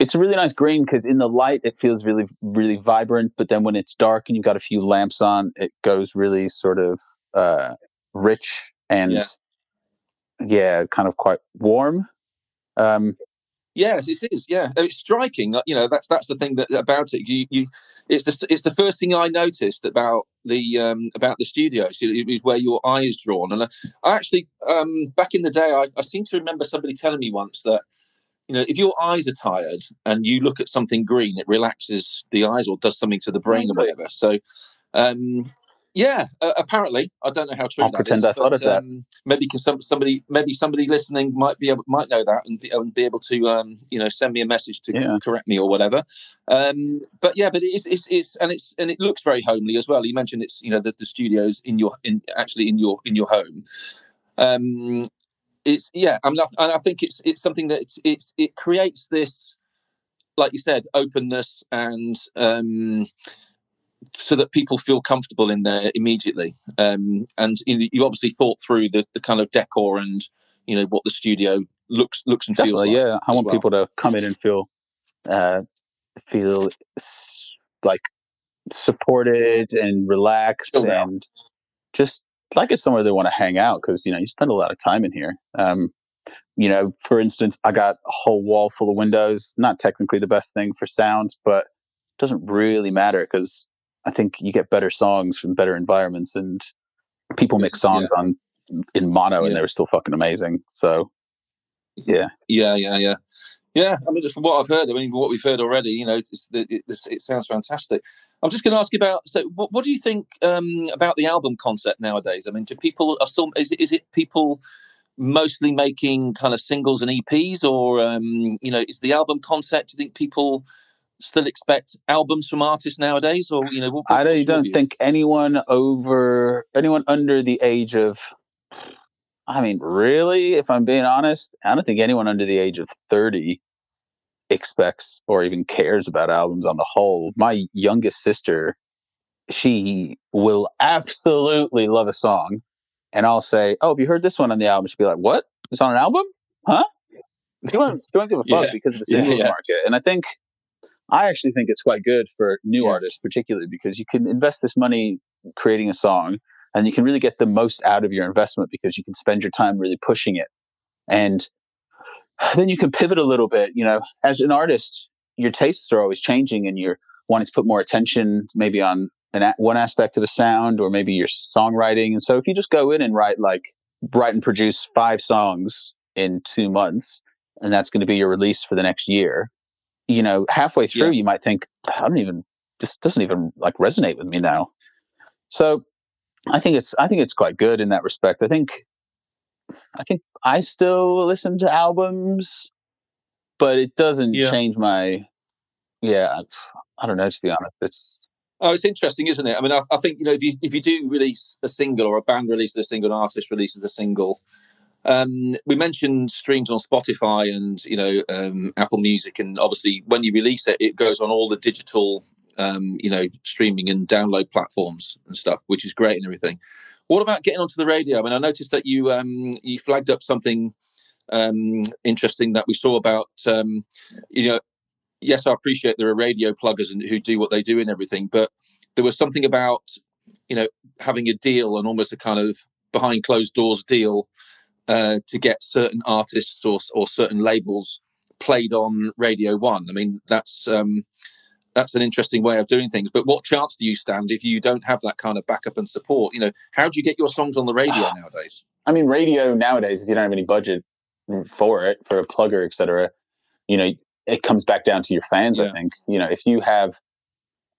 it's a really nice green because in the light it feels really really vibrant. But then when it's dark and you've got a few lamps on, it goes really sort of uh, rich and Yeah. Yeah. kind of quite warm. Um, Yes, it is. Yeah, it's striking. uh, You know, that's that's the thing that about it. You, you, it's the it's the first thing I noticed about the um about the studios. It was where your eye is drawn, and I, I actually um back in the day, I, I seem to remember somebody telling me once that you know if your eyes are tired and you look at something green, it relaxes the eyes or does something to the brain or whatever. So, um. Yeah, uh, apparently, I don't know how true I'll that pretend is, I thought but, of that. Um, maybe can some, somebody, maybe somebody listening might be able, might know that and, be- and be able to, um, you know, send me a message to Yeah. correct me or whatever. Um, but yeah, but it is, it's, it's, and it's, and it looks very homely as well. You mentioned it's, you know, that the studios in your, in actually in your, in your home. Um, it's yeah, I mean, I, and I think it's, it's something that it's, it's, it creates this, like you said, openness and um, so that people feel comfortable in there immediately. Um, and you, you obviously thought through the, the kind of decor and you know what the studio looks looks and feels like. yeah. I want well. people to come in and feel uh, feel s- like supported and relaxed and just like it's somewhere they want to hang out because you know you spend a lot of time in here. Um, you know, for instance, I got a whole wall full of windows. Not technically the best thing for sound, but it doesn't really matter because I think you get better songs from better environments and people mix songs on in mono Yeah. and they were still fucking amazing. So yeah. Yeah, yeah, yeah, yeah. I mean, just from what I've heard, I mean, what we've heard already, you know, it's, it's, it, it's, it sounds fantastic. I'm just going to ask you about. So, what, what do you think um, about the album concept nowadays? I mean, do people are still is it, is it people mostly making kind of singles and EPs, or um, you know, is the album concept? Do you think people still expect albums from artists nowadays, or you know, what, I don't, don't think anyone over anyone under the age of I mean, really, if I'm being honest, I don't think anyone under the age of 30 expects or even cares about albums on the whole. My youngest sister, she will absolutely love a song. And I'll say, Oh, have you heard this one on the album? She'll be like, What? It's on an album? Huh? She won't, she won't give a fuck Yeah. because of the Yeah, singles yeah. market. And I think I actually think it's quite good for new Yes. artists, particularly because you can invest this money creating a song and you can really get the most out of your investment because you can spend your time really pushing it. And then you can pivot a little bit. You know, as an artist, your tastes are always changing and you're wanting to put more attention maybe on an, a- one aspect of a sound or maybe your songwriting. And so if you just go in and write like, write and produce five songs in two months, and that's going to be your release for the next year, you know, halfway through, Yeah. you might think, I don't even, this doesn't even like resonate with me now. So I think it's, I think it's quite good in that respect. I think, I think I still listen to albums, but it doesn't Yeah. change my, yeah, I don't know, to be honest. It's, Oh, it's interesting, isn't it? I mean, I, I think you know if you if you do release a single or a band releases a single, an artist releases a single. Um, we mentioned streams on Spotify and you know um, Apple Music, and obviously when you release it, it goes on all the digital, um, you know, streaming and download platforms and stuff, which is great and everything. What about getting onto the radio? I mean, I noticed that you um, you flagged up something um, interesting that we saw about um, you know yes, I appreciate there are radio pluggers and who do what they do and everything, but there was something about you know having a deal and almost a kind of behind closed doors deal uh, to get certain artists or or certain labels played on Radio One. I mean, that's um, that's an interesting way of doing things. But what chance do you stand if you don't have that kind of backup and support? You know, how do you get your songs on the radio nowadays? I mean, radio nowadays, if you don't have any budget for it, for a plugger, etc., you know, it comes back down to your fans. Yeah. I think you know if you have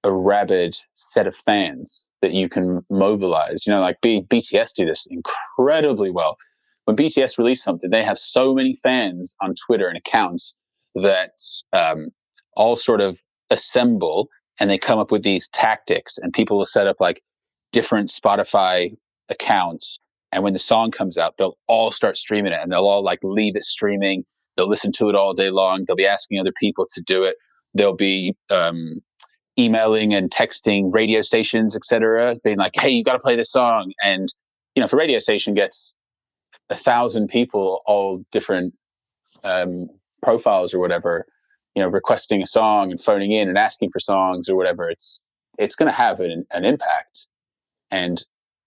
a rabid set of fans that you can mobilize. You know, like B- BTS do this incredibly well. When BTS release something, they have so many fans on Twitter and accounts that um, all sort of assemble and they come up with these tactics and people will set up like different Spotify accounts. And when the song comes out, they'll all start streaming it and they'll all like leave it streaming. They'll listen to it all day long. They'll be asking other people to do it. They'll be um, emailing and texting radio stations, etc., being like, "Hey, you got to play this song." And you know, if a radio station gets a thousand people, all different um, profiles or whatever, you know, requesting a song and phoning in and asking for songs or whatever, it's it's going to have an, an impact, and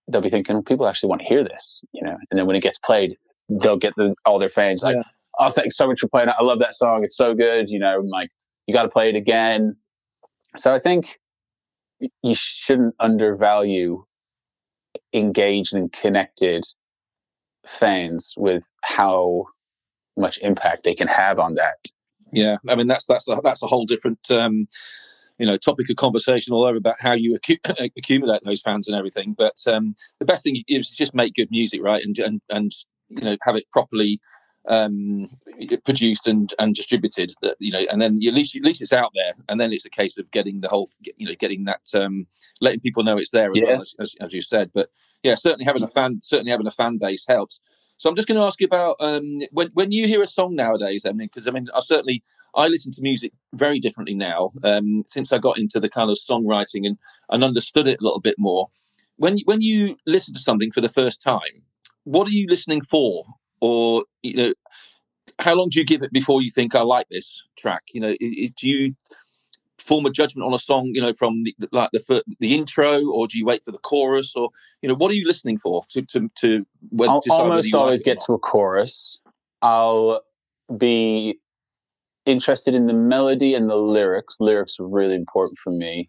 they'll be thinking people actually want to hear this, you know. And then when it gets played, they'll get the, all their fans like, yeah. "Oh, thanks so much for playing! I love that song. It's so good." You know, like you got to play it again. So I think you shouldn't undervalue engaged and connected fans with how much impact they can have on that. Yeah, I mean that's that's a, that's a whole different um, you know topic of conversation all over about how you accu- accumulate those fans and everything. But um, the best thing is just make good music, right, and and and you know have it properly um, produced and, and distributed that you know and then at least at least it's out there and then it's a case of getting the whole you know getting that um, letting people know it's there as yeah. well as, as, as, you said but yeah certainly having a fan certainly having a fan base helps. So I'm just going to ask you about um, when when you hear a song nowadays I mean because I mean I certainly I listen to music very differently now um, since I got into the kind of songwriting and and understood it a little bit more. When when you listen to something for the first time what are you listening for? Or you know how long do you give it before you think i like this track you know is, do you form a judgment on a song you know from the, like the the intro or do you wait for the chorus or you know what are you listening for to to to when i'll almost always get to a chorus i'll be interested in the melody and the lyrics lyrics are really important for me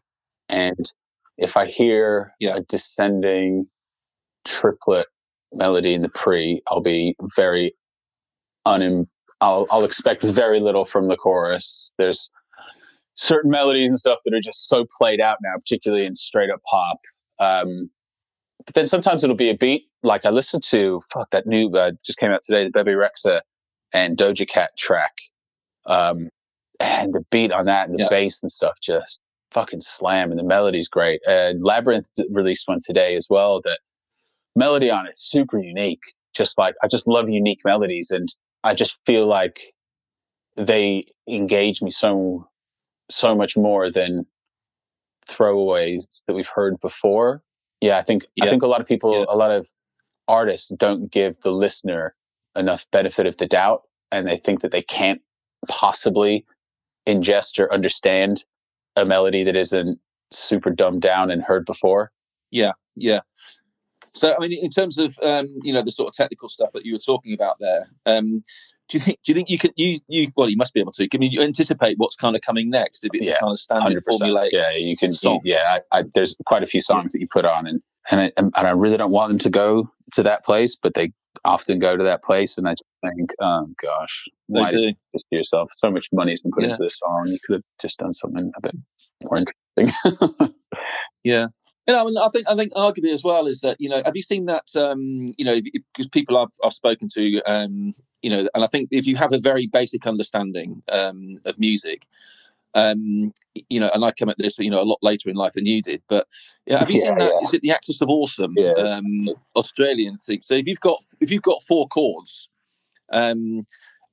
and if i hear yeah. a descending triplet melody in the pre, I'll be very unim. I'll I'll expect very little from the chorus. There's certain melodies and stuff that are just so played out now, particularly in straight up pop. Um, but then sometimes it'll be a beat. Like I listened to fuck that new uh, just came out today, the Bebe Rexha and Doja Cat track, um, and the beat on that and the yeah. bass and stuff just fucking slam, and the melody's great. And Labrinth released one today as well that melody on it's super unique. Just like I just love unique melodies, and I just feel like they engage me so so much more than throwaways that we've heard before. Yeah, I think yeah. I think a lot of people, yeah. a lot of artists don't give the listener enough benefit of the doubt, and they think that they can't possibly ingest or understand a melody that isn't super dumbed down and heard before. Yeah, yeah. So, I mean, in terms of um, you know the sort of technical stuff that you were talking about there, um, do you think do you think you can you you well you must be able to? Can you anticipate what's kind of coming next if it's yeah, a kind of standard formulaic? Yeah, you can. You, yeah, I, I, there's quite a few songs that you put on, and and I, and I really don't want them to go to that place, but they often go to that place, and I just think, oh gosh, why do. Just yourself? So much money's been put yeah. into this song. You could have just done something a bit more interesting. yeah, you know, I, mean, I think I think arguably as well is that you know, have you seen that? Um, you know, because people I've I've spoken to, um, you know, and I think if you have a very basic understanding um, of music, um, you know, and I come at this, you know, a lot later in life than you did. But yeah, have you yeah, seen that? Yeah. Is it the Axis of Awesome yeah, um, Australian thing? So if you've got if you've got four chords, um,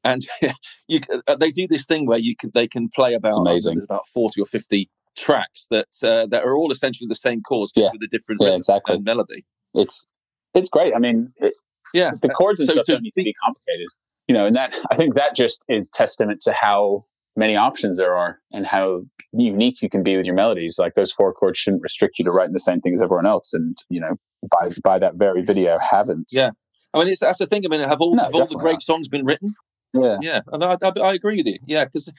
and you, uh, they do this thing where you can they can play about amazing. about forty or fifty tracks that uh, that are all essentially the same chords, just yeah. with a different yeah, exactly. melody. It's it's great. I mean, it, yeah, the chords and so stuff don't need to be complicated, you know. And that I think that just is testament to how many options there are and how unique you can be with your melodies. Like those four chords shouldn't restrict you to writing the same thing as everyone else, and you know, by by that very video, haven't. Yeah, I mean, it's that's the thing. I mean, have all no, have all the great not. songs been written? Yeah, yeah, and I, I, I agree with you. Yeah, because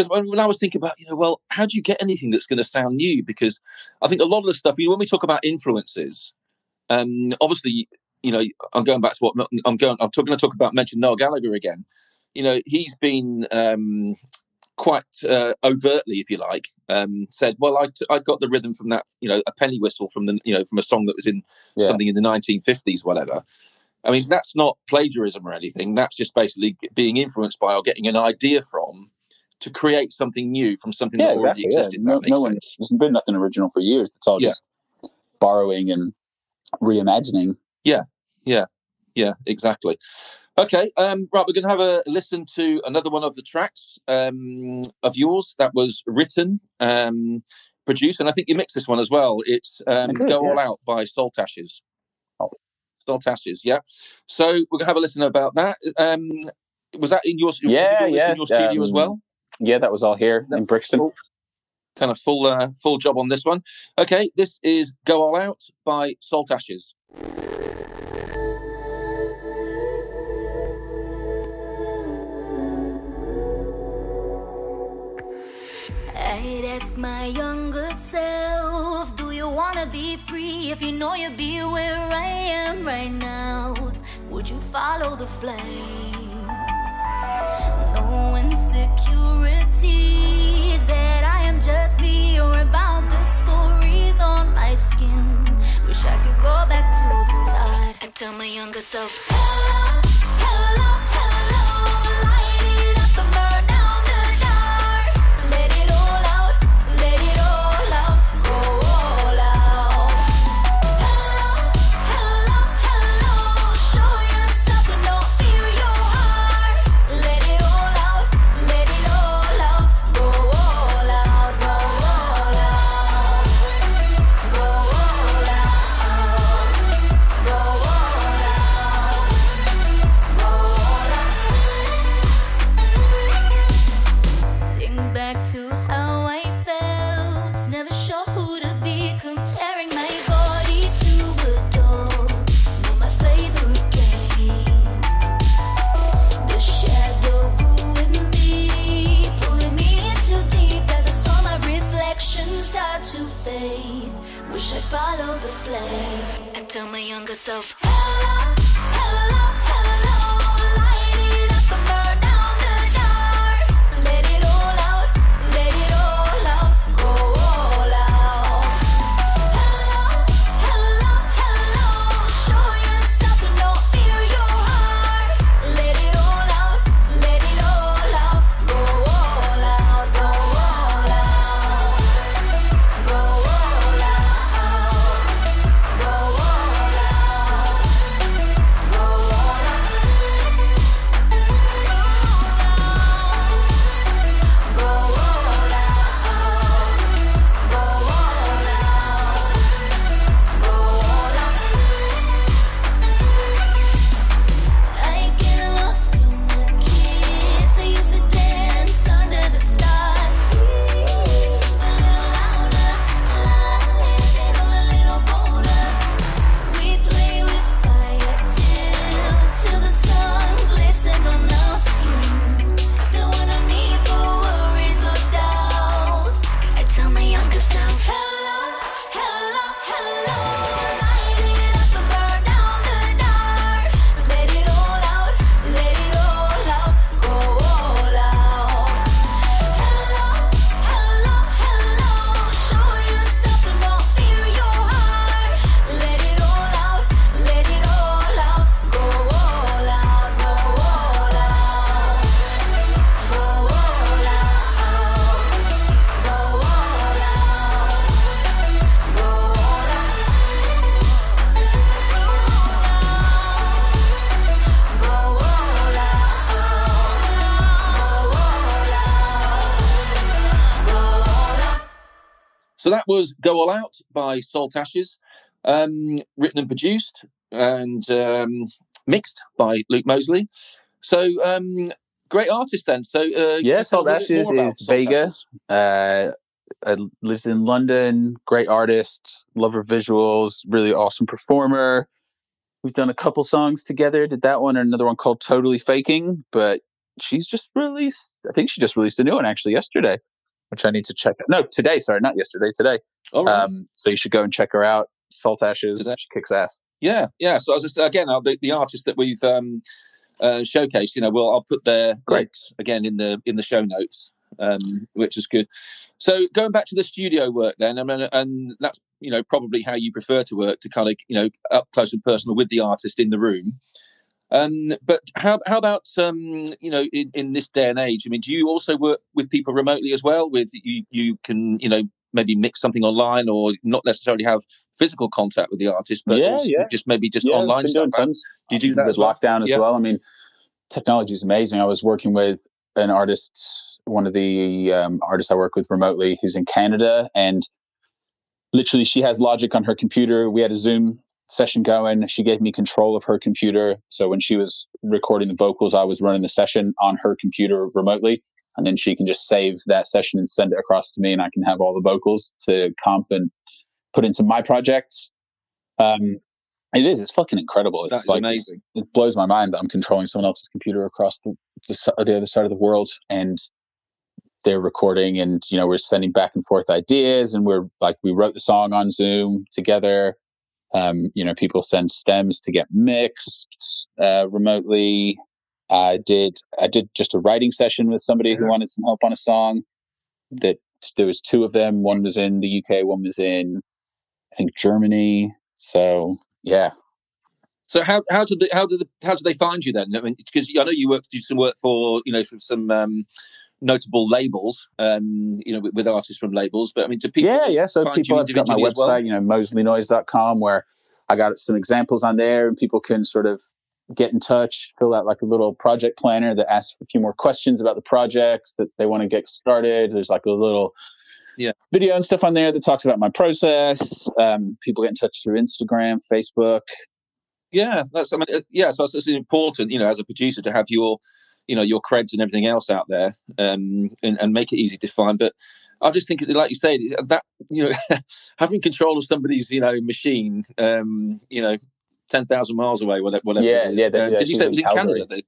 because when, when I was thinking about, you know, well, how do you get anything that's going to sound new? Because I think a lot of the stuff, you know, when we talk about influences, um, obviously, you know, I'm going back to what I'm going. I'm talking. to talk about mention Noel Gallagher again. You know, he's been um, quite uh, overtly, if you like, um, said, "Well, I, t- I got the rhythm from that, you know, a penny whistle from the, you know, from a song that was in yeah. something in the 1950s, whatever." I mean, that's not plagiarism or anything. That's just basically being influenced by or getting an idea from to create something new from something yeah, that exactly, already existed. Yeah. No, no one, there's been nothing original for years. It's all just borrowing and reimagining. Yeah, yeah, yeah, exactly. Okay, um, right, we're going to have a listen to another one of the tracks um, of yours that was written, um, produced, and I think you mixed this one as well. It's um, Go yes. All Out by Salt Ashes. Oh. Salt Ashes, yeah. So we're going to have a listen about that. Um, was that in your, yeah, yeah. in your studio as um, well? Yeah, that was all here That's in Brixton. Cool. Kind of full, uh, full job on this one. Okay, this is Go All Out by Salt Ashes. ask my younger self, do you wanna be free if you know you'd be where I am right now? Would you follow the flame? Wish I could go back to the start. I tell my younger self, hello, hello. tell my younger self. So that was Go All Out by Salt Ashes, um, written and produced and um, mixed by Luke Moseley. So um, great artist then. So uh, yeah, Salt Ashes is Vega. Uh, lives in London. Great artist. lover her visuals. Really awesome performer. We've done a couple songs together. Did that one and another one called Totally Faking. But she's just released. I think she just released a new one actually yesterday, which I need to check. out. No, today. Sorry, not yesterday. Today. All right. Um, so you should go and check her out. Salt Ashes. Today. She kicks ass. Yeah, yeah. So I was just again uh, the, the artists that we've um, uh, showcased. You know, well, I'll put their Great. links again in the in the show notes, um, which is good. So going back to the studio work, then, I mean, and that's you know probably how you prefer to work to kind of you know up close and personal with the artist in the room. Um, but how how about um, you know in, in this day and age? I mean, do you also work with people remotely as well? With you you can you know maybe mix something online or not necessarily have physical contact with the artist, but Yeah, yeah. just maybe just yeah, online stuff. Do you do that with well? lockdown as well? I mean, technology is amazing. I was working with an artist, one of the um, artists I work with remotely, who's in Canada, and literally she has Logic on her computer. We had a Zoom session going. She gave me control of her computer, so when she was recording the vocals, I was running the session on her computer remotely. And then she can just save that session and send it across to me, and I can have all the vocals to comp and put into my projects. Um, it is. It's fucking incredible. It's like amazing. it blows my mind that I'm controlling someone else's computer across the, the, the other side of the world and they're recording and you know we're sending back and forth ideas and we're like we wrote the song on zoom together um, you know people send stems to get mixed uh, remotely. I did i did just a writing session with somebody who wanted some help on a song that there was two of them. One was in the uk one was in i think germany. So yeah. So how how did they, how did the, how did they find you then? I mean, because I know you work do some work for you know for some um, notable labels, um, you know, with, with artists from labels. But I mean, do people? yeah, yeah. So people have got my as well? website, you know, mosleynoise.com, where I got some examples on there and people can sort of get in touch, fill out like a little project planner that asks a few more questions about the projects that they want to get started. There's like a little Yeah. video and stuff on there that talks about my process. Um, people get in touch through Instagram, Facebook. Yeah, that's I mean, uh, yeah. So it's, it's important, you know, as a producer to have your, you know, your creds and everything else out there, um, and, and make it easy to find. But I just think, it's like you said, that you know, having control of somebody's, you know, machine, um, you know, ten thousand miles away, whatever. whatever Yeah, is. yeah, that- Uh, yeah, did you say it was in Calgary. Canada?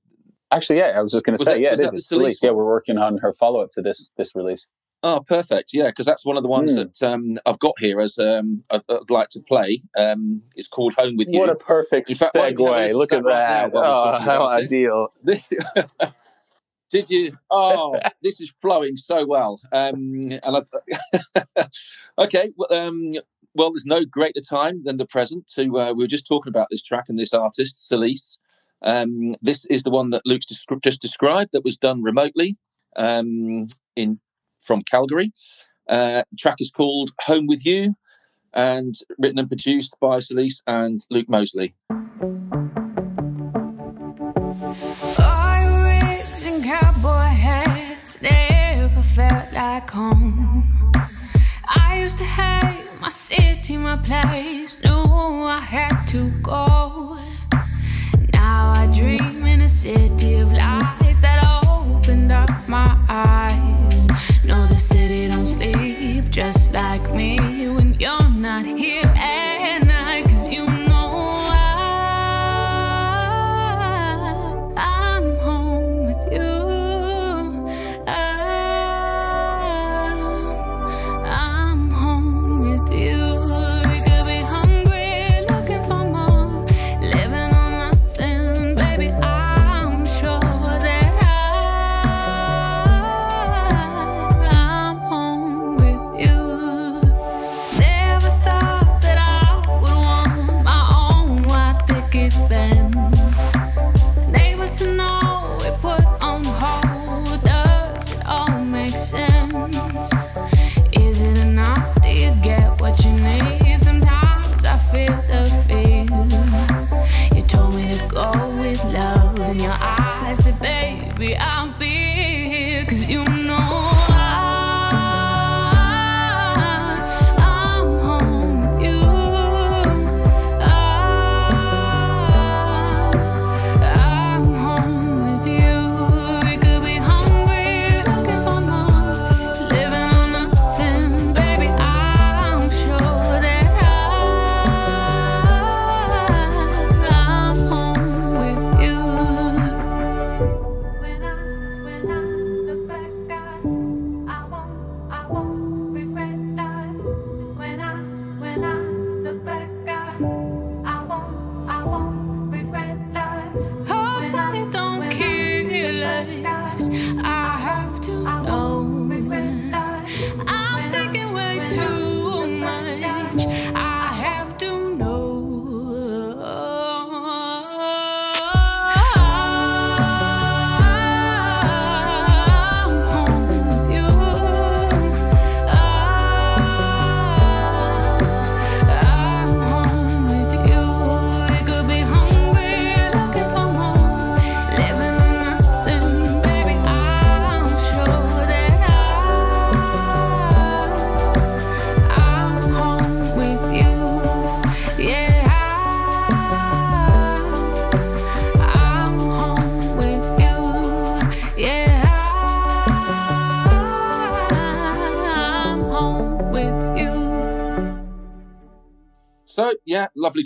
Actually, yeah, I was just going to say, that- yeah, it the It's released. Yeah, we're working on her follow up to this this release. Oh, perfect. Yeah, because that's one of the ones Hmm. that um, I've got here as um, I'd, I'd like to play. Um, it's called Home with You. What a perfect In fact, why don't we have a segue! Look at that right now that! while we're Oh, how ideal! Did you? Oh, this is flowing so well. Um, and I, okay, well, um, well, there's no greater time than the present. To uh, we were just talking about this track and this artist, Celise. Um, this is the one that Luke's just described that was done remotely um, in from Calgary. Uh, track is called "Home with You," and written and produced by Celise and Luke Moseley. And cowboy hats never felt like home. I used to hate my city, my place, knew I had to go. Now I dream in a city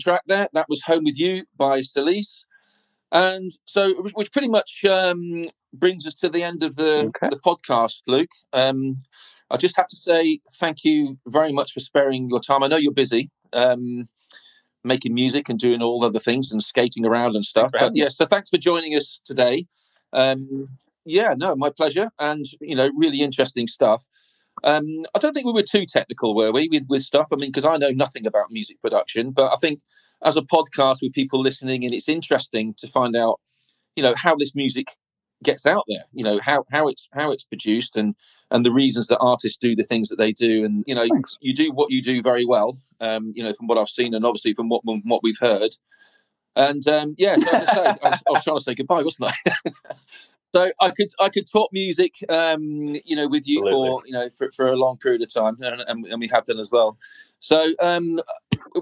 track there. That was "Home with You" by Celise, and so which pretty much um, brings us to the end of the Okay. the podcast, Luke. Um, I just have to say thank you very much for sparing your time. I know you're busy. Um, making music and doing all other things and skating around and stuff. But yeah, so thanks for joining us today. Um, yeah, no, my pleasure, and you know, really interesting stuff. Um, I don't think we were too technical, were we, with, with stuff? I mean, because I know nothing about music production, but I think as a podcast with people listening, and it's interesting to find out, you know, how this music gets out there. You know, how how it's how it's produced, and and the reasons that artists do the things that they do, and you know, Thanks. you do what you do very well. Um, you know, from what I've seen, and obviously from what from what we've heard. And um, yeah, so as I say, I was, I was trying to say goodbye, wasn't I? so I could I could talk music, um, you know, with you for you know for, for a long period of time, and, and, and we have done as well. So um,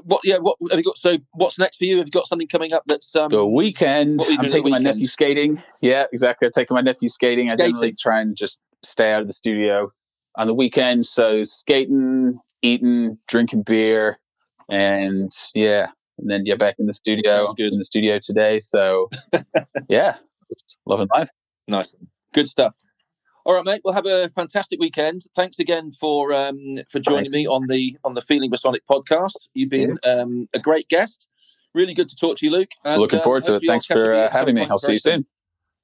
what yeah, what have you got? So what's next for you? Have you got something coming up that's um, The weekend, what were you I'm taking my nephew skating. Yeah, exactly. I'm taking my nephew skating. I generally Skating. try and just stay out of the studio on the weekend. So skating, eating, drinking beer, and yeah, and then get back in the studio. Sounds good. In the studio today. So yeah, loving life. Nice, good stuff. All right, mate. We'll have a fantastic weekend. Thanks again for um, for joining Thanks. me on the on the Feeling Masonic podcast. You've been um, a great guest. Really good to talk to you, Luke. And, Looking forward to it. Thanks for uh, having me. I'll see you soon.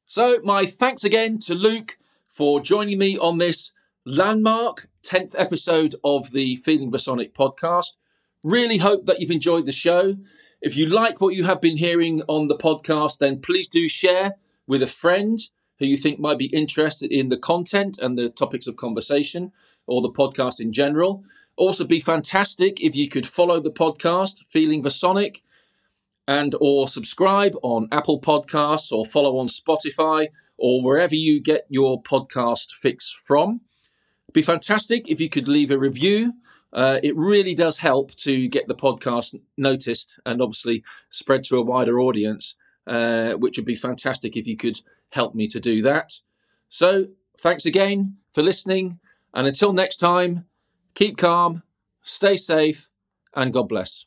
So, my thanks again to Luke for joining me on this landmark 10th episode of the Feeling Masonic podcast. Really hope that you've enjoyed the show. If you like what you have been hearing on the podcast, then please do share with a friend who you think might be interested in the content and the topics of conversation or the podcast in general. Also, be fantastic if you could follow the podcast, Feeling Masonic, and or subscribe on Apple Podcasts or follow on Spotify or wherever you get your podcast fix from. Be fantastic if you could leave a review. Uh, it really does help to get the podcast noticed and obviously spread to a wider audience, uh, which would be fantastic if you could help me to do that. So, thanks again for listening. And until next time, keep calm, stay safe, and God bless.